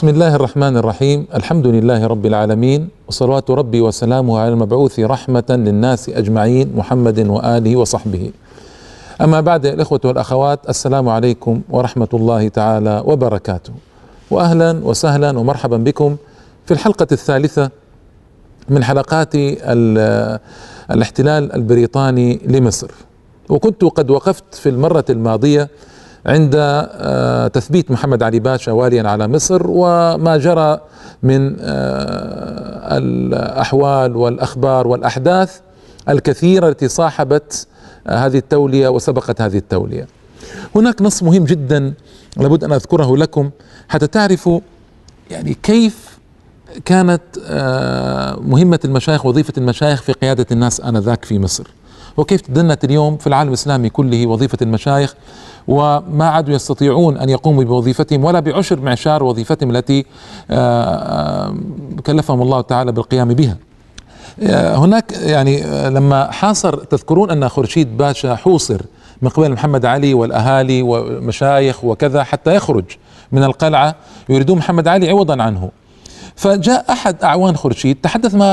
بسم الله الرحمن الرحيم الحمد لله رب العالمين وصلوات ربي وسلامه على المبعوث رحمة للناس أجمعين محمد وآله وصحبه أما بعد الإخوة والأخوات السلام عليكم ورحمة الله تعالى وبركاته وأهلا وسهلا ومرحبا بكم في الحلقة الثالثة من حلقات الاحتلال البريطاني لمصر وكنت قد وقفت في المرة الماضية عند آه، تثبيت محمد علي باشا واليا على مصر وما جرى من آه، الأحوال والأخبار والأحداث الكثيرة التي صاحبت آه، هذه التولية وسبقت هذه التولية. هناك نص مهم جدا لابد أن أذكره لكم حتى تعرفوا يعني كيف كانت مهمة المشايخ وظيفة المشايخ في قيادة الناس آنذاك في مصر. وكيف تدنت اليوم في العالم الإسلامي كله وظيفة المشايخ وما عادوا يستطيعون أن يقوموا بوظيفتهم ولا بعشر معشار وظيفتهم التي آه، آه، كلفهم الله تعالى بالقيام بها. آه، هناك يعني لما حاصر تذكرون أن خورشيد باشا حوصر من قبل محمد علي والأهالي والمشايخ وكذا حتى يخرج من القلعة يريدون محمد علي عوضا عنه. فجاء أحد أعوان خورشيد تحدث مع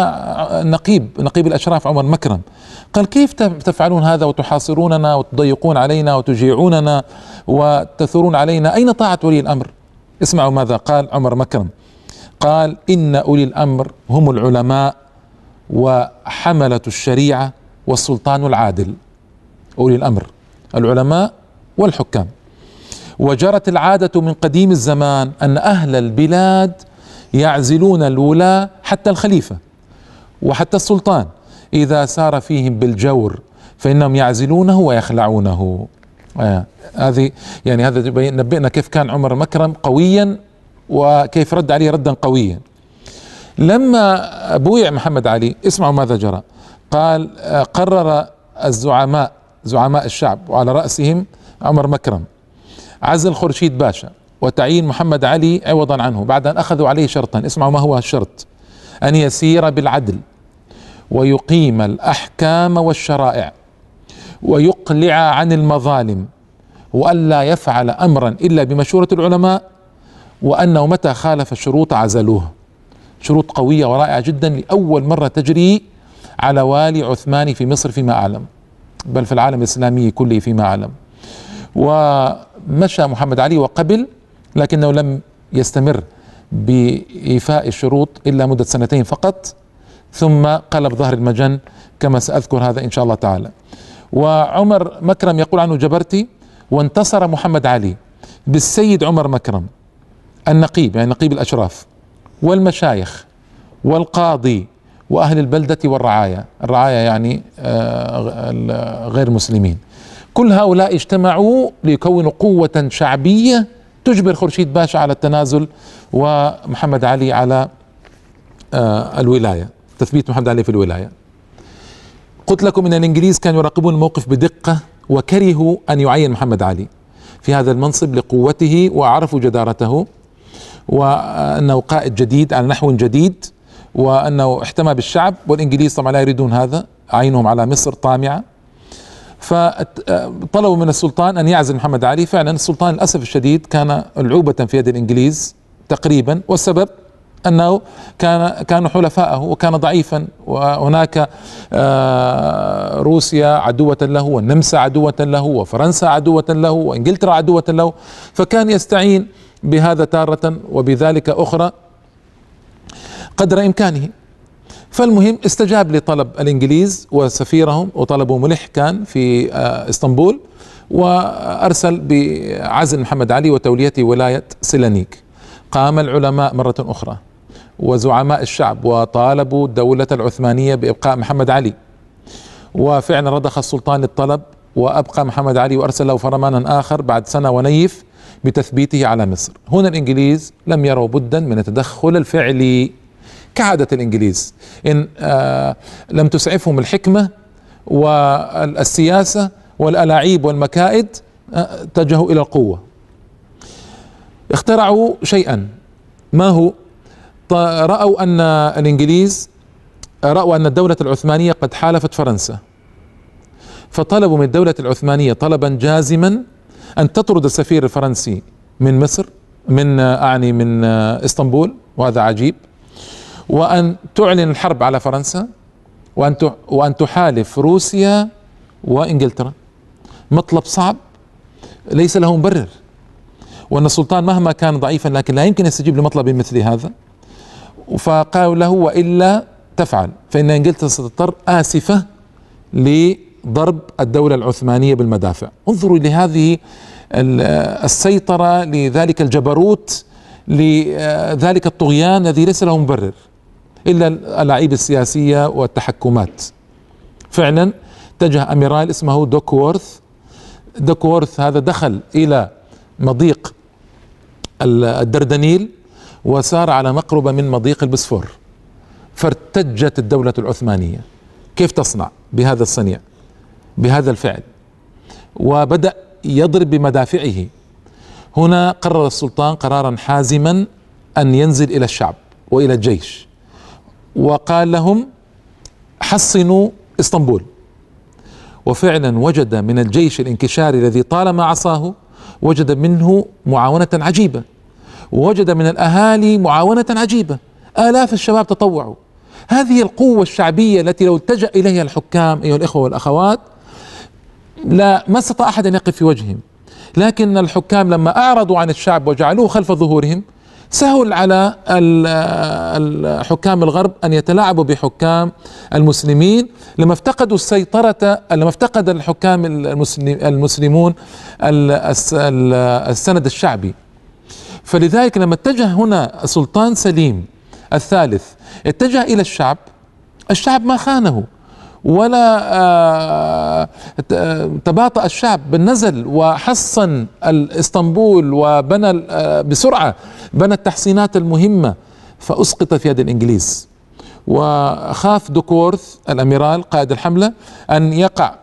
النقيب نقيب الأشراف عمر مكرم قال كيف تفعلون هذا وتحاصروننا وتضيقون علينا وتجيعوننا وتثورون علينا؟ أين طاعة ولي الأمر؟ اسمعوا ماذا قال عمر مكرم. قال إن أولي الأمر هم العلماء وحملة الشريعة والسلطان العادل. أولي الأمر العلماء والحكام. وجرت العادة من قديم الزمان أن أهل البلاد يعزلون الولاة حتى الخليفة وحتى السلطان. إذا سار فيهم بالجور فإنهم يعزلونه ويخلعونه. آه. هذه يعني هذا نبئنا كيف كان عمر مكرم قويا وكيف رد عليه ردا قويا. لما بويع محمد علي اسمعوا ماذا جرى. قال آه، قرر الزعماء زعماء الشعب وعلى رأسهم عمر مكرم عزل خورشيد باشا وتعيين محمد علي عوضا عنه بعد أن أخذوا عليه شرطا. اسمعوا ما هو الشرط. أن يسير بالعدل. ويقيم الأحكام والشرائع ويقلع عن المظالم والا يفعل أمرا إلا بمشورة العلماء وأنه متى خالف الشروط عزلوه. شروط قوية ورائعة جدا لأول مرة تجري على والي عثماني في مصر فيما أعلم بل في العالم الإسلامي كله فيما أعلم. ومشى محمد علي وقبل لكنه لم يستمر بإيفاء الشروط إلا مدة سنتين فقط. ثم قلب ظهر المجن كما سأذكر هذا إن شاء الله تعالى. وعمر مكرم يقول عنه جبرتي وانتصر محمد علي بالسيد عمر مكرم النقيب يعني نقيب الأشراف والمشايخ والقاضي وأهل البلدة والرعاية الرعاية يعني آه، غير مسلمين. كل هؤلاء اجتمعوا ليكونوا قوة شعبية تجبر خورشيد باشا على التنازل ومحمد علي على آه، الولاية. تثبيت محمد علي في الولاية. قلت لكم إن الإنجليز كانوا يراقبون الموقف بدقة وكرهوا أن يعين محمد علي. في هذا المنصب لقوته وعرفوا جدارته وأنه قائد جديد على نحو جديد وأنه احتمى بالشعب والإنجليز طبعا لا يريدون هذا. عينهم على مصر طامعة. فطلبوا من السلطان أن يعزل محمد علي. فعلا السلطان للأسف الشديد كان العوبه في يد الإنجليز تقريبا. والسبب؟ أنه كان كانوا حلفاءه وكان ضعيفا وهناك آه، روسيا عدوة له والنمسا عدوة له وفرنسا عدوة له وإنجلترا عدوة له فكان يستعين بهذا تارة وبذلك أخرى قدر إمكانه. فالمهم استجاب لطلب الإنجليز وسفيرهم وطلبوا ملح كان في آه، إسطنبول وأرسل بعزل محمد علي وتوليته ولاية سلانيك قام العلماء مرة أخرى. وزعماء الشعب وطالبوا الدولة العثمانية بإبقاء محمد علي. وفعلا رضخ السلطان للطلب وأبقى محمد علي وارسل له فرمانا آخر بعد سنة ونيف بتثبيته على مصر. هنا الإنجليز لم يروا بدا من التدخل الفعلي. كعادة الإنجليز إن آه لم تسعفهم الحكمة والسياسة والألاعيب والمكائد آه اتجهوا إلى القوة. اخترعوا شيئا. ما هو؟ رأوا أن الإنجليز رأوا أن الدولة العثمانية قد حالفت فرنسا. فطلبوا من الدولة العثمانية طلبا جازما أن تطرد السفير الفرنسي من مصر من أعني من إسطنبول وهذا عجيب. وأن تعلن الحرب على فرنسا وأن وأن تحالف روسيا وإنجلترا. مطلب صعب ليس له مبرر. وأن السلطان مهما كان ضعيفا لكن لا يمكن يستجيب لمطلب مثل هذا. فقالوا له وإلا تفعل. فإن إنجلترا ستضطر آسفة لضرب الدولة العثمانية بالمدافع. انظروا لهذه السيطرة لذلك الجبروت لذلك الطغيان الذي ليس له مبرر إلا الالاعيب السياسية والتحكمات. فعلا اتجه أميرال اسمه دوكورث دوكورث هذا دخل إلى مضيق الدردنيل. وسار على مقربة من مضيق البسفور فارتجت الدولة العثمانية. كيف تصنع بهذا الصنيع؟ بهذا الفعل. وبدأ يضرب بمدافعه. هنا قرر السلطان قرارا حازما أن ينزل إلى الشعب وإلى الجيش. وقال لهم حصنوا إسطنبول. وفعلا وجد من الجيش الانكشاري الذي طالما عصاه وجد منه معاونة عجيبة. ووجد من الأهالي معاونة عجيبة. آلاف الشباب تطوعوا. هذه القوة الشعبية التي لو التجأ إليها الحكام أيها الإخوة والأخوات لا ما استطاع أحد أن يقف في وجههم. لكن الحكام لما أعرضوا عن الشعب وجعلوه خلف ظهورهم سهل على الحكام الغرب أن يتلاعبوا بحكام المسلمين. لما افتقدوا السيطرة لما افتقد الحكام المسلمون السند الشعبي فلذلك لما اتجه هنا السلطان سليم الثالث اتجه إلى الشعب الشعب ما خانه ولا آه، تباطأ الشعب بل نزل وحصن اسطنبول وبنى آه، بسرعة بنى التحصينات المهمة فأسقط في يد الإنجليز. وخاف دوكورث الأميرال قائد الحملة أن يقع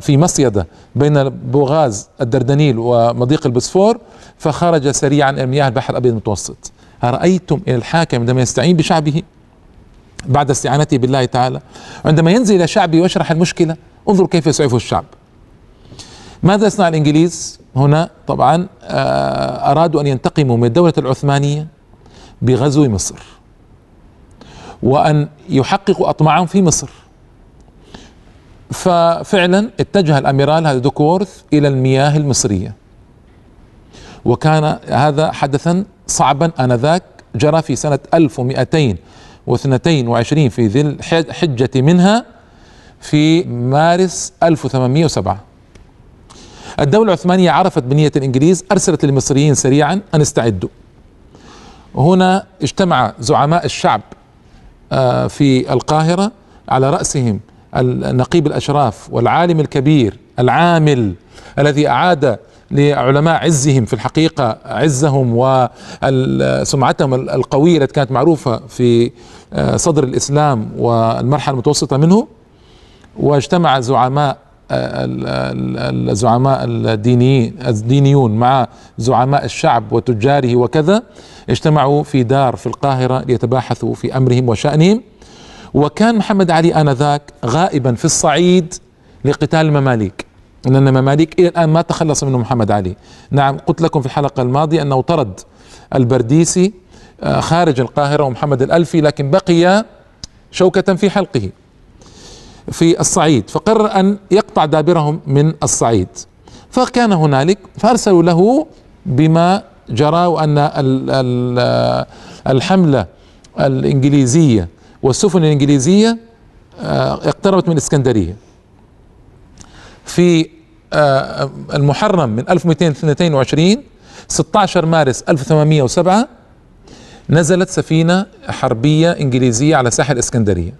في مصيدة بين بوغاز الدردنيل ومضيق البسفور فخرج سريعا إلى مياه البحر الأبيض المتوسط. أرأيتم إن الحاكم عندما يستعين بشعبه بعد استعانته بالله تعالى؟ عندما ينزل إلى شعبه ويشرح المشكلة انظروا كيف يسعفه الشعب. ماذا يصنع الإنجليز؟ هنا طبعا آه، أرادوا أن ينتقموا من الدولة العثمانية بغزو مصر وأن يحققوا أطماعهم في مصر. ففعلا اتجه الأميرال هذا دوكورث إلى المياه المصرية. وكان هذا حدثا صعبا آنذاك جرى في سنة 1200 واثنتين وعشرين في ذي الحجة منها في مارس 1807 الدولة العثمانية عرفت بنية الإنجليز أرسلت للمصريين سريعا أن استعدوا. هنا اجتمع زعماء الشعب آه، في القاهرة على رأسهم النقيب الأشراف والعالم الكبير العامل الذي أعاد لعلماء عزهم في الحقيقة عزهم وسمعتهم القوية التي كانت معروفة في آه، صدر الإسلام والمرحلة المتوسطة منه. واجتمع زعماء آه، الزعماء الدينيين الدينيون مع زعماء الشعب وتجاره وكذا. اجتمعوا في دار في القاهرة ليتباحثوا في أمرهم وشأنهم. وكان محمد علي آنذاك غائبا في الصعيد لقتال المماليك. ان المماليك إلى الآن ما تخلص منه محمد علي. نعم قلت لكم في الحلقة الماضية أنه طرد البرديسي آه، خارج القاهرة ومحمد الألفي لكن بقي شوكة في حلقه في الصعيد فقرر أن يقطع دابرهم من الصعيد. فكان هنالك فأرسلوا له بما جرى وأن الحملة الإنجليزية والسفن الإنجليزية آه، اقتربت من الاسكندريه في آه، المحرم من 1222 16 مارس 1807 نزلت سفينة حربية إنجليزية على ساحل إسكندرية.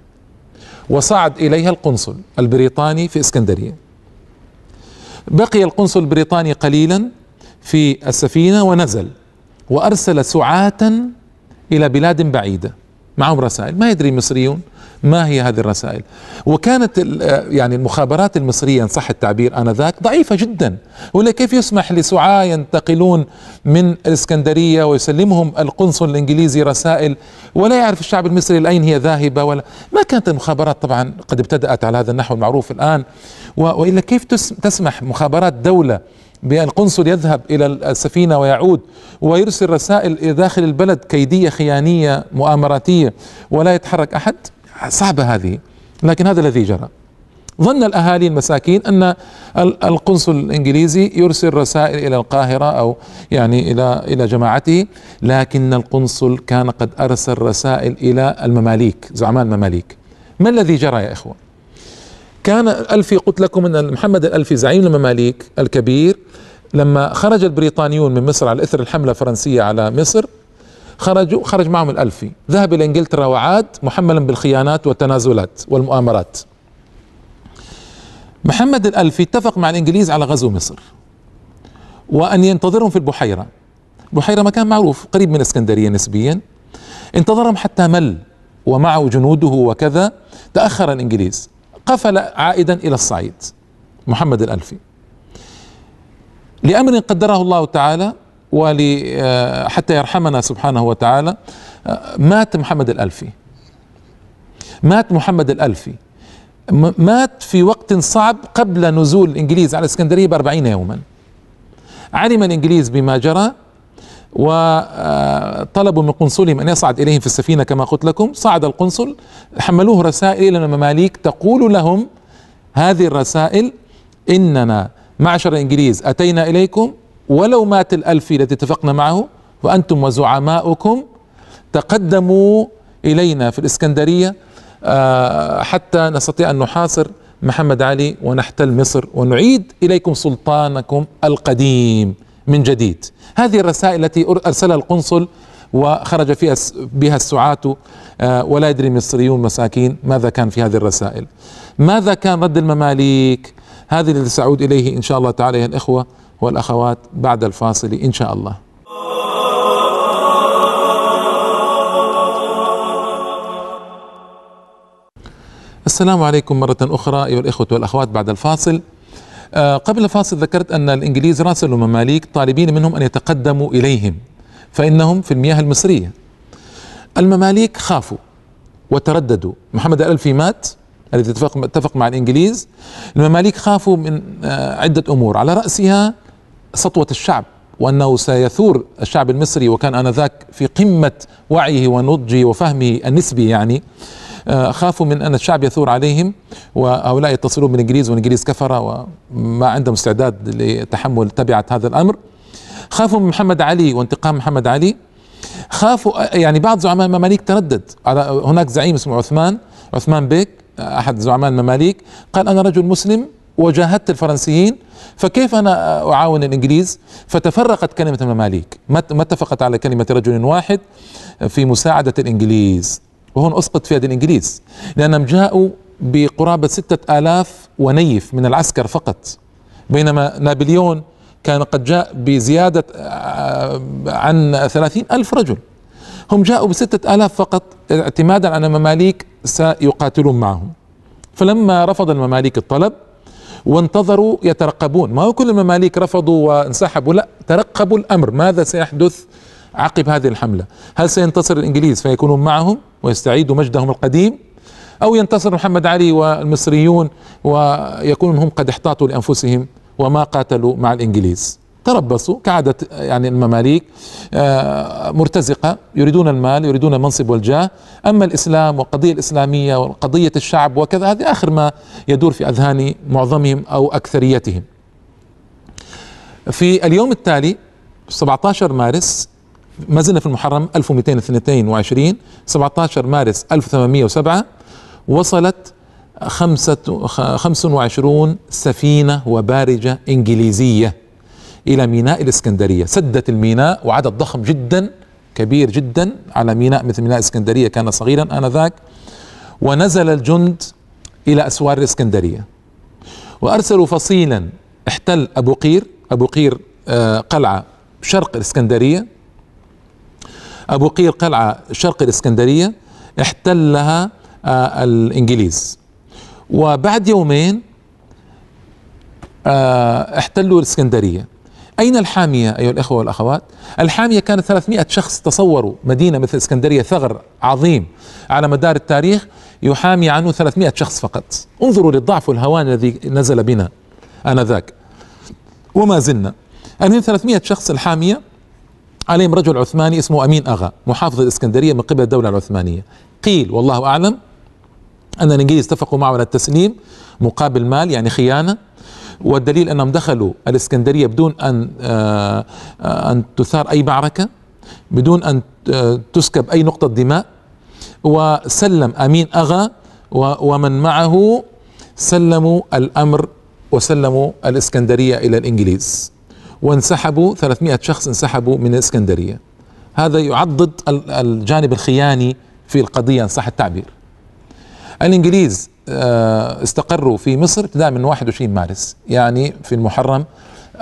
وصعد إليها القنصل البريطاني في إسكندرية. بقي القنصل البريطاني قليلا في السفينة ونزل وأرسل سعاة إلى بلاد بعيدة. معهم رسائل. ما يدري المصريون ما هي هذه الرسائل. وكانت يعني المخابرات المصرية إن صح التعبير آنذاك ضعيفة جدا. ولا كيف يسمح لسعاة ينتقلون من الإسكندرية ويسلمهم القنصل الإنجليزي رسائل ولا يعرف الشعب المصري لأين هي ذاهبة ولا ما كانت المخابرات طبعا قد ابتدأت على هذا النحو المعروف الآن. وإلا كيف تسمح مخابرات دولة بالقنصل يذهب إلى السفينة ويعود ويرسل رسائل داخل البلد كيدية خيانية مؤامراتية ولا يتحرك أحد. صعبة هذه لكن هذا الذي جرى. ظن الأهالي المساكين أن القنصل الإنجليزي يرسل رسائل إلى القاهرة أو يعني إلى إلى جماعته لكن القنصل كان قد أرسل رسائل إلى المماليك زعماء المماليك. ما الذي جرى يا إخوة؟ كان الألفي قلت لكم أن محمد الألفي زعيم المماليك الكبير. لما خرج البريطانيون من مصر على إثر الحملة الفرنسية على مصر خرجوا خرج معهم الألفي. ذهب إلى إنجلترا وعاد محملا بالخيانات والتنازلات والمؤامرات. محمد الألفي اتفق مع الإنجليز على غزو مصر وأن ينتظرهم في البحيرة. بحيرة مكان معروف قريب من اسكندرية نسبيا. انتظرهم حتى مل ومعه جنوده وكذا. تأخر الإنجليز. قفل عائدا إلى الصعيد محمد الألفي. لأمر قدره الله تعالى وحتى يرحمنا سبحانه وتعالى مات محمد الألفي. مات محمد الألفي. مات في وقت صعب قبل نزول الإنجليز على الاسكندريه بأربعين يوما. علم الإنجليز بما جرى وطلبوا من قنصلهم أن يصعد إليهم في السفينة كما قلت لكم. صعد القنصل حملوه رسائل إلى المماليك تقول لهم هذه الرسائل إننا معشر الإنجليز أتينا إليكم ولو مات الالفي الذي اتفقنا معه وأنتم وزعماؤكم تقدموا إلينا في الإسكندرية آه، حتى نستطيع أن نحاصر محمد علي ونحتل مصر ونعيد إليكم سلطانكم القديم. من جديد. هذه الرسائل التي أرسلها القنصل وخرج فيها بها السعاة آه، ولا يدري المصريون مساكين ماذا كان في هذه الرسائل؟ ماذا كان رد المماليك؟ هذه الذي سأعود إليه إن شاء الله تعالى يا الإخوة والأخوات بعد الفاصل إن شاء الله. السلام عليكم مرة أخرى أيها الإخوة والأخوات بعد الفاصل. قبل الفاصل ذكرت أن الإنجليز راسلوا مماليك طالبين منهم أن يتقدموا إليهم فإنهم في المياه المصرية. المماليك خافوا وترددوا. محمد الألفي مات الذي اتفق, اتفق مع الإنجليز. المماليك خافوا من آه، عدة أمور. على رأسها سطوة الشعب وأنه سيثور الشعب المصري وكان آنذاك في قمة وعيه ونضجه وفهمه النسبي يعني. آه، خافوا من أن الشعب يثور عليهم وهؤلاء يتصلون بالانجليز والانجليز كفره وما عندهم استعداد لتحمل تبعه هذا الأمر. خافوا من محمد علي وانتقام محمد علي. خافوا يعني بعض زعماء المماليك تردد. على هناك زعيم اسمه عثمان عثمان بيك أحد زعماء المماليك قال أنا رجل مسلم وجاهدت الفرنسيين فكيف أنا أعاون الإنجليز؟ فتفرقت كلمة المماليك. ما اتفقت على كلمة رجل واحد في مساعدة الإنجليز. وهون أسقط في يد الإنجليز. لأنهم جاءوا بقرابة ستة آلاف ونيف من العسكر فقط. بينما نابليون كان قد جاء بزيادة آه، عن ثلاثين ألف رجل. هم جاءوا بستة آلاف فقط اعتمادا على المماليك سيقاتلون معهم. فلما رفض المماليك الطلب وانتظروا يترقبون. ما هو كل المماليك رفضوا وانسحبوا؟ لا ترقبوا الأمر. ماذا سيحدث؟ عقب هذه الحملة. هل سينتصر الإنجليز فيكونون معهم ويستعيدوا مجدهم القديم؟ أو ينتصر محمد علي والمصريون ويكونون هم قد احتاطوا لأنفسهم وما قاتلوا مع الإنجليز؟ تربصوا كعادة يعني المماليك آه، مرتزقة يريدون المال يريدون المنصب والجاه. أما الإسلام والقضية الإسلامية وقضية الشعب وكذا هذه آخر ما يدور في أذهان معظمهم أو أكثريتهم. في اليوم التالي 17 مارس ما زلنا في المحرم 1222 17 مارس 1807 وصلت خمسة 25 سفينة وبارجة إنجليزية إلى ميناء الإسكندرية. سدت الميناء وعدد ضخم جدا كبير جدا على ميناء مثل ميناء الإسكندرية كان صغيرا آنذاك ونزل الجند إلى أسوار الإسكندرية. وأرسلوا فصيلا احتل أبو قير أبو قير آه، قلعة شرق الإسكندرية أبو قير قلعة شرق الإسكندرية احتلها آه، الإنجليز. وبعد يومين آه، احتلوا الإسكندرية. أين الحامية أيها الأخوة والأخوات؟ الحامية كانت 300 شخص تصوروا مدينة مثل إسكندرية ثغر عظيم على مدار التاريخ يحامي عنه 300 شخص فقط. انظروا للضعف والهوان الذي نزل بنا آنذاك. وما زلنا. المهم 300 شخص الحامية عليهم رجل عثماني اسمه أمين أغا محافظ الإسكندرية من قبل الدولة العثمانية. قيل والله أعلم أن الإنجليز اتفقوا معه على التسليم مقابل مال يعني خيانة والدليل أنهم دخلوا الإسكندرية بدون أن آه، أن تثار أي معركة بدون أن آه، تسكب أي نقطة دماء. وسلم أمين أغا ومن معه سلموا الأمر وسلموا الإسكندرية إلى الإنجليز. وانسحبوا 300 شخص انسحبوا من الإسكندرية هذا يعضد الجانب الخياني في القضية إن صح التعبير. الإنجليز آه، استقروا في مصر ابتداء من 21 مارس يعني في المحرم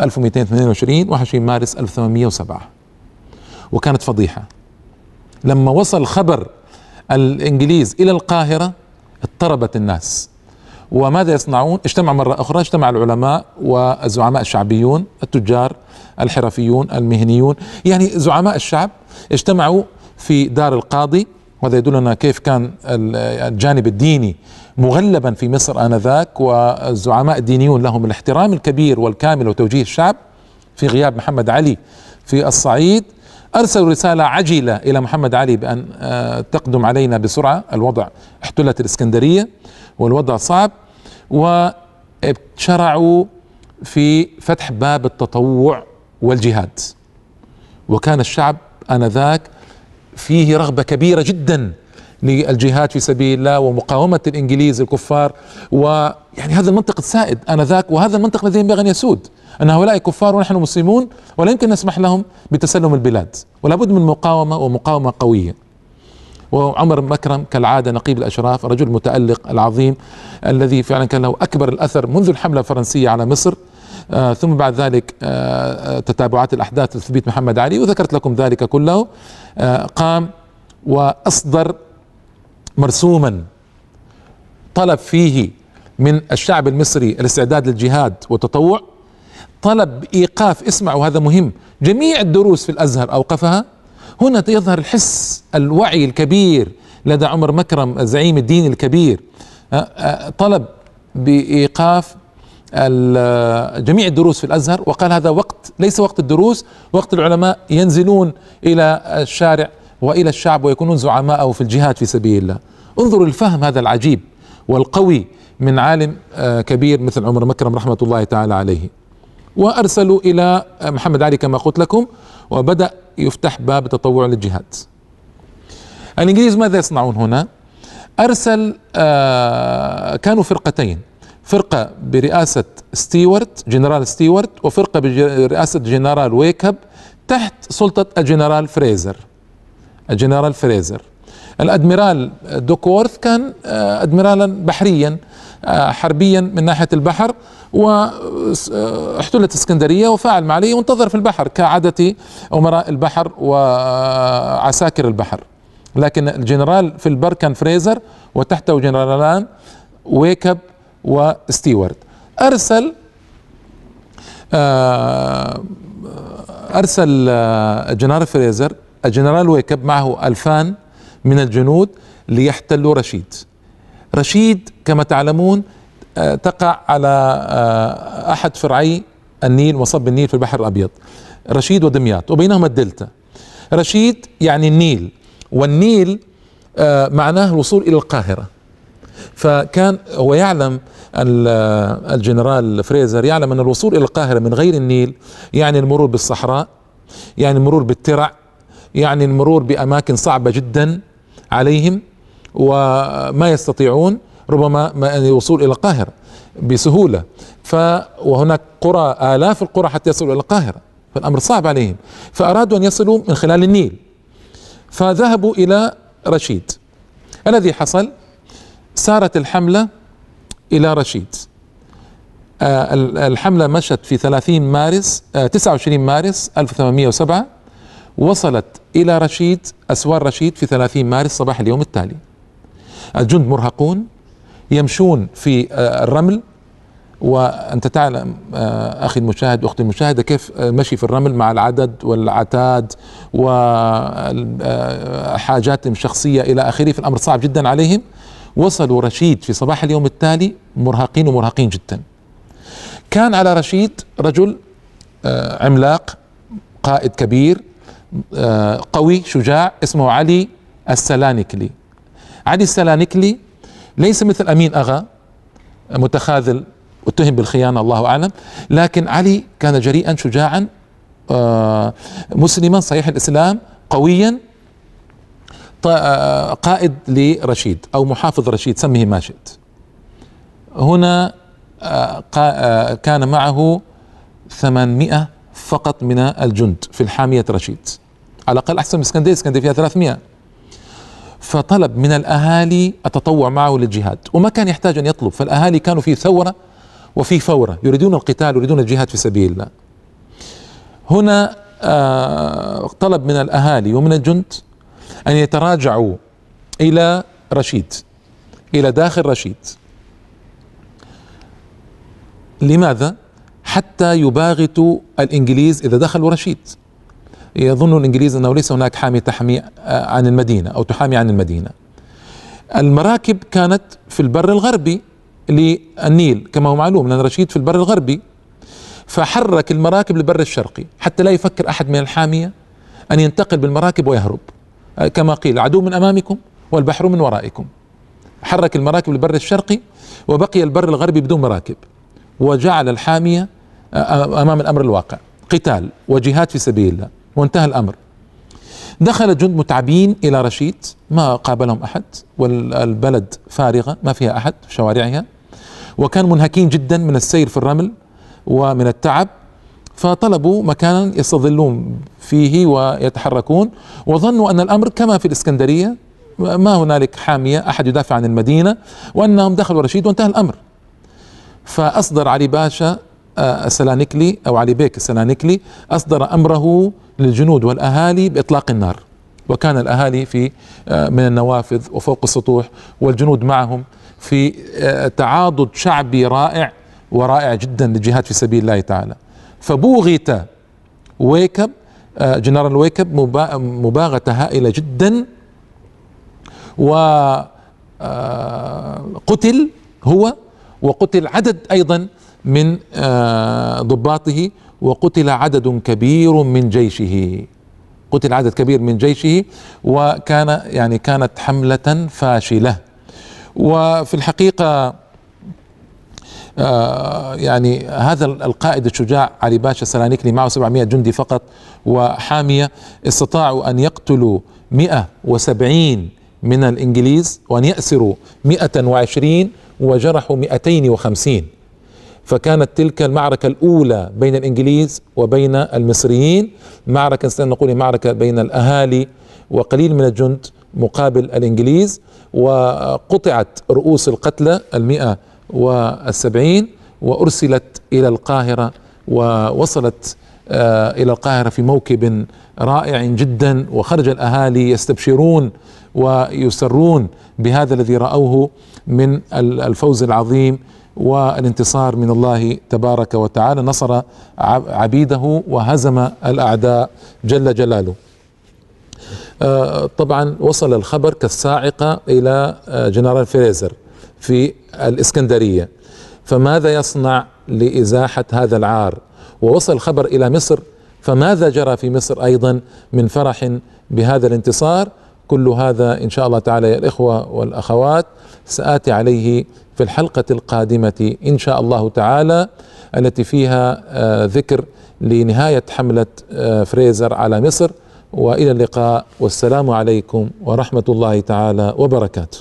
1222 21 مارس 1807 وكانت فضيحة. لما وصل خبر الإنجليز إلى القاهرة اضطربت الناس. وماذا يصنعون؟ اجتمع مرة أخرى اجتمع العلماء والزعماء الشعبيون التجار الحرفيون المهنيون. يعني زعماء الشعب اجتمعوا في دار القاضي. وهذا يدلنا كيف كان الجانب الديني مغلبا في مصر آنذاك. والزعماء الدينيون لهم الاحترام الكبير والكامل وتوجيه الشعب. في غياب محمد علي في الصعيد. أرسلوا رسالة عجلة إلى محمد علي بأن آه، تقدم علينا بسرعة. الوضع احتلت الإسكندرية والوضع صعب. وشرعوا في فتح باب التطوع والجهاد. وكان الشعب آنذاك فيه رغبة كبيرة جدا للجهاد في سبيل الله ومقاومة الإنجليز الكفار. ويعني هذا المنطق السائد آنذاك وهذا المنطق الذي ينبغي أن يسود أن هؤلاء كفار ونحن مسلمون ولا يمكن نسمح لهم بتسلم البلاد. ولا بد من مقاومة ومقاومة قوية. وعمر مكرم كالعادة نقيب الأشراف الرجل المتالق العظيم الذي فعلا كان له أكبر الأثر منذ الحملة الفرنسية على مصر. آه ثم بعد ذلك آه, تتابعات الأحداث لتثبيت محمد علي وذكرت لكم ذلك كله. آه قام وأصدر مرسوما طلب فيه من الشعب المصري الاستعداد للجهاد والتطوع. طلب إيقاف اسمعوا هذا مهم جميع الدروس في الأزهر أوقفها. هنا يظهر الحس الوعي الكبير لدى عمر مكرم الزعيم الديني الكبير. أه، أه، طلب بإيقاف جميع الدروس في الأزهر وقال هذا وقت ليس وقت الدروس وقت العلماء ينزلون إلى الشارع وإلى الشعب ويكونون زعماء في الجهاد في سبيل الله. انظروا الفهم هذا العجيب والقوي من عالم أه، كبير مثل عمر مكرم رحمة الله تعالى عليه. وأرسلوا إلى محمد علي كما قلت لكم وبدأ يفتح باب تطوع للجهاد. الإنجليز ماذا يصنعون هنا؟ أرسل آه كانوا فرقتين فرقة برئاسة ستيوارت جنرال ستيوارت وفرقة برئاسة جنرال ويكهب تحت سلطة الجنرال فريزر. الجنرال فريزر. الأدميرال دوكورث كان آه، ادميرالا بحريا آه، حربيا من ناحية البحر واحتلت اسكندرية وفعل ما عليه وانتظر في البحر كعادة أمراء البحر وعساكر البحر. لكن الجنرال في البر كان فريزر وتحته جنرالان ويكب وستيوارد. أرسل آه، أرسل الجنرال فريزر الجنرال ويكب معه ألفان من الجنود ليحتلوا رشيد. رشيد كما تعلمون آه، تقع على آه، أحد فرعي النيل مصب النيل في البحر الأبيض. رشيد ودمياط وبينهما الدلتا. رشيد يعني النيل والنيل آه، معناه الوصول إلى القاهرة. فكان هو يعلم الجنرال فريزر يعلم أن الوصول إلى القاهرة من غير النيل يعني المرور بالصحراء يعني المرور بالترع يعني المرور بأماكن صعبة جدا عليهم وما يستطيعون ربما الوصول إلى القاهرة بسهولة. ف وهناك قرى آلاف القرى حتى يصلوا إلى القاهرة. فالأمر صعب عليهم. فأرادوا أن يصلوا من خلال النيل. فذهبوا إلى رشيد. الذي حصل؟ سارت الحملة إلى رشيد. آه، الحملة مشت في 30 مارس 29 آه، مارس 1807 وصلت إلى رشيد أسوار رشيد في 30 مارس صباح اليوم التالي. الجند مرهقون. يمشون في آه، الرمل. وأنت تعلم آه، أخي المشاهد واختي المشاهدة كيف المشي في الرمل مع العدد والعتاد وحاجاتهم الشخصيه إلى آخره. في الأمر صعب جدا عليهم. وصلوا رشيد في صباح اليوم التالي مرهقين ومرهقين جدا. كان على رشيد رجل آه، عملاق قائد كبير آه، قوي شجاع اسمه علي السلانكلي. علي السلانكلي ليس مثل أمين أغا متخاذل اتهم بالخيانة الله أعلم. لكن علي كان جريئا شجاعا آه، مسلما صحيح الإسلام قويا قائد لرشيد أو محافظ رشيد سمه ما شئت هنا كان معه 800 فقط من الجند في الحامية رشيد. على الأقل أحسن من اسكندرية. اسكندرية فيها 300 فطلب من الأهالي التطوع معه للجهاد. وما كان يحتاج أن يطلب فالأهالي كانوا في ثورة وفي فورة يريدون القتال يريدون الجهاد في سبيل الله. هنا آه طلب من الأهالي ومن الجند أن يتراجعوا إلى رشيد إلى داخل رشيد. لماذا؟ حتى يباغتوا الإنجليز إذا دخلوا رشيد. يظن الإنجليز أنه ليس هناك حامي تحمي آه، عن المدينة أو تحامي عن المدينة. المراكب كانت في البر الغربي للنيل كما هو معلوم لأن رشيد في البر الغربي فحرك المراكب للبر الشرقي حتى لا يفكر أحد من الحامية أن ينتقل بالمراكب ويهرب. آه، كما قيل عدو من أمامكم والبحر من ورائكم. حرك المراكب للبر الشرقي وبقي البر الغربي بدون مراكب وجعل الحامية أمام الأمر الواقع. قتال وجهاد في سبيل الله. وانتهى الأمر. دخل جند متعبين إلى رشيد ما قابلهم أحد والبلد فارغة ما فيها أحد في شوارعها وكانوا منهكين جدا من السير في الرمل ومن التعب فطلبوا مكانا يستظلون فيه ويتحركون وظنوا أن الأمر كما في الإسكندرية ما هنالك حامية أحد يدافع عن المدينة وأنهم دخلوا رشيد وانتهى الأمر. فأصدر علي باشا السلانكلي أو علي بيك السلانكلي أصدر أمره للجنود والأهالي بإطلاق النار. وكان الأهالي في آه، من النوافذ وفوق السطوح والجنود معهم في آه، تعاضد شعبي رائع ورائع جدا للجهاد في سبيل الله تعالى. فبوغت ويكب جنرال ويكب مباغتة هائلة جدا وقتل هو وقتل عدد أيضا من آه، ضباطه وقتل عدد كبير من جيشه. قتل عدد كبير من جيشه وكان يعني كانت حملة فاشلة. وفي الحقيقة آه يعني هذا القائد الشجاع علي باشا سلانيكلي معه 700 جندي فقط وحامية استطاعوا أن يقتلوا 170 من الإنجليز وأن يأسروا 120 وجرحوا 250 فكانت تلك المعركة الأولى بين الإنجليز وبين المصريين معركة نقول معركة بين الأهالي وقليل من الجند مقابل الإنجليز وقطعت رؤوس القتلى المئة والسبعين وأرسلت إلى القاهرة ووصلت آه، إلى القاهرة في موكب رائع جدا وخرج الأهالي يستبشرون ويسرون بهذا الذي رأوه من الفوز العظيم والانتصار من الله تبارك وتعالى نصر عبيده وهزم الأعداء جل جلاله. آه، طبعا وصل الخبر كالصاعقه إلى آه، جنرال فريزر في الإسكندرية فماذا يصنع لإزاحة هذا العار؟ ووصل الخبر إلى مصر فماذا جرى في مصر أيضا من فرح بهذا الانتصار؟ كل هذا إن شاء الله تعالى يا الإخوة والأخوات سآتي عليه في الحلقة القادمة إن شاء الله تعالى التي فيها آه، ذكر لنهاية حملة آه، فريزر على مصر. وإلى اللقاء. والسلام عليكم ورحمة الله تعالى وبركاته.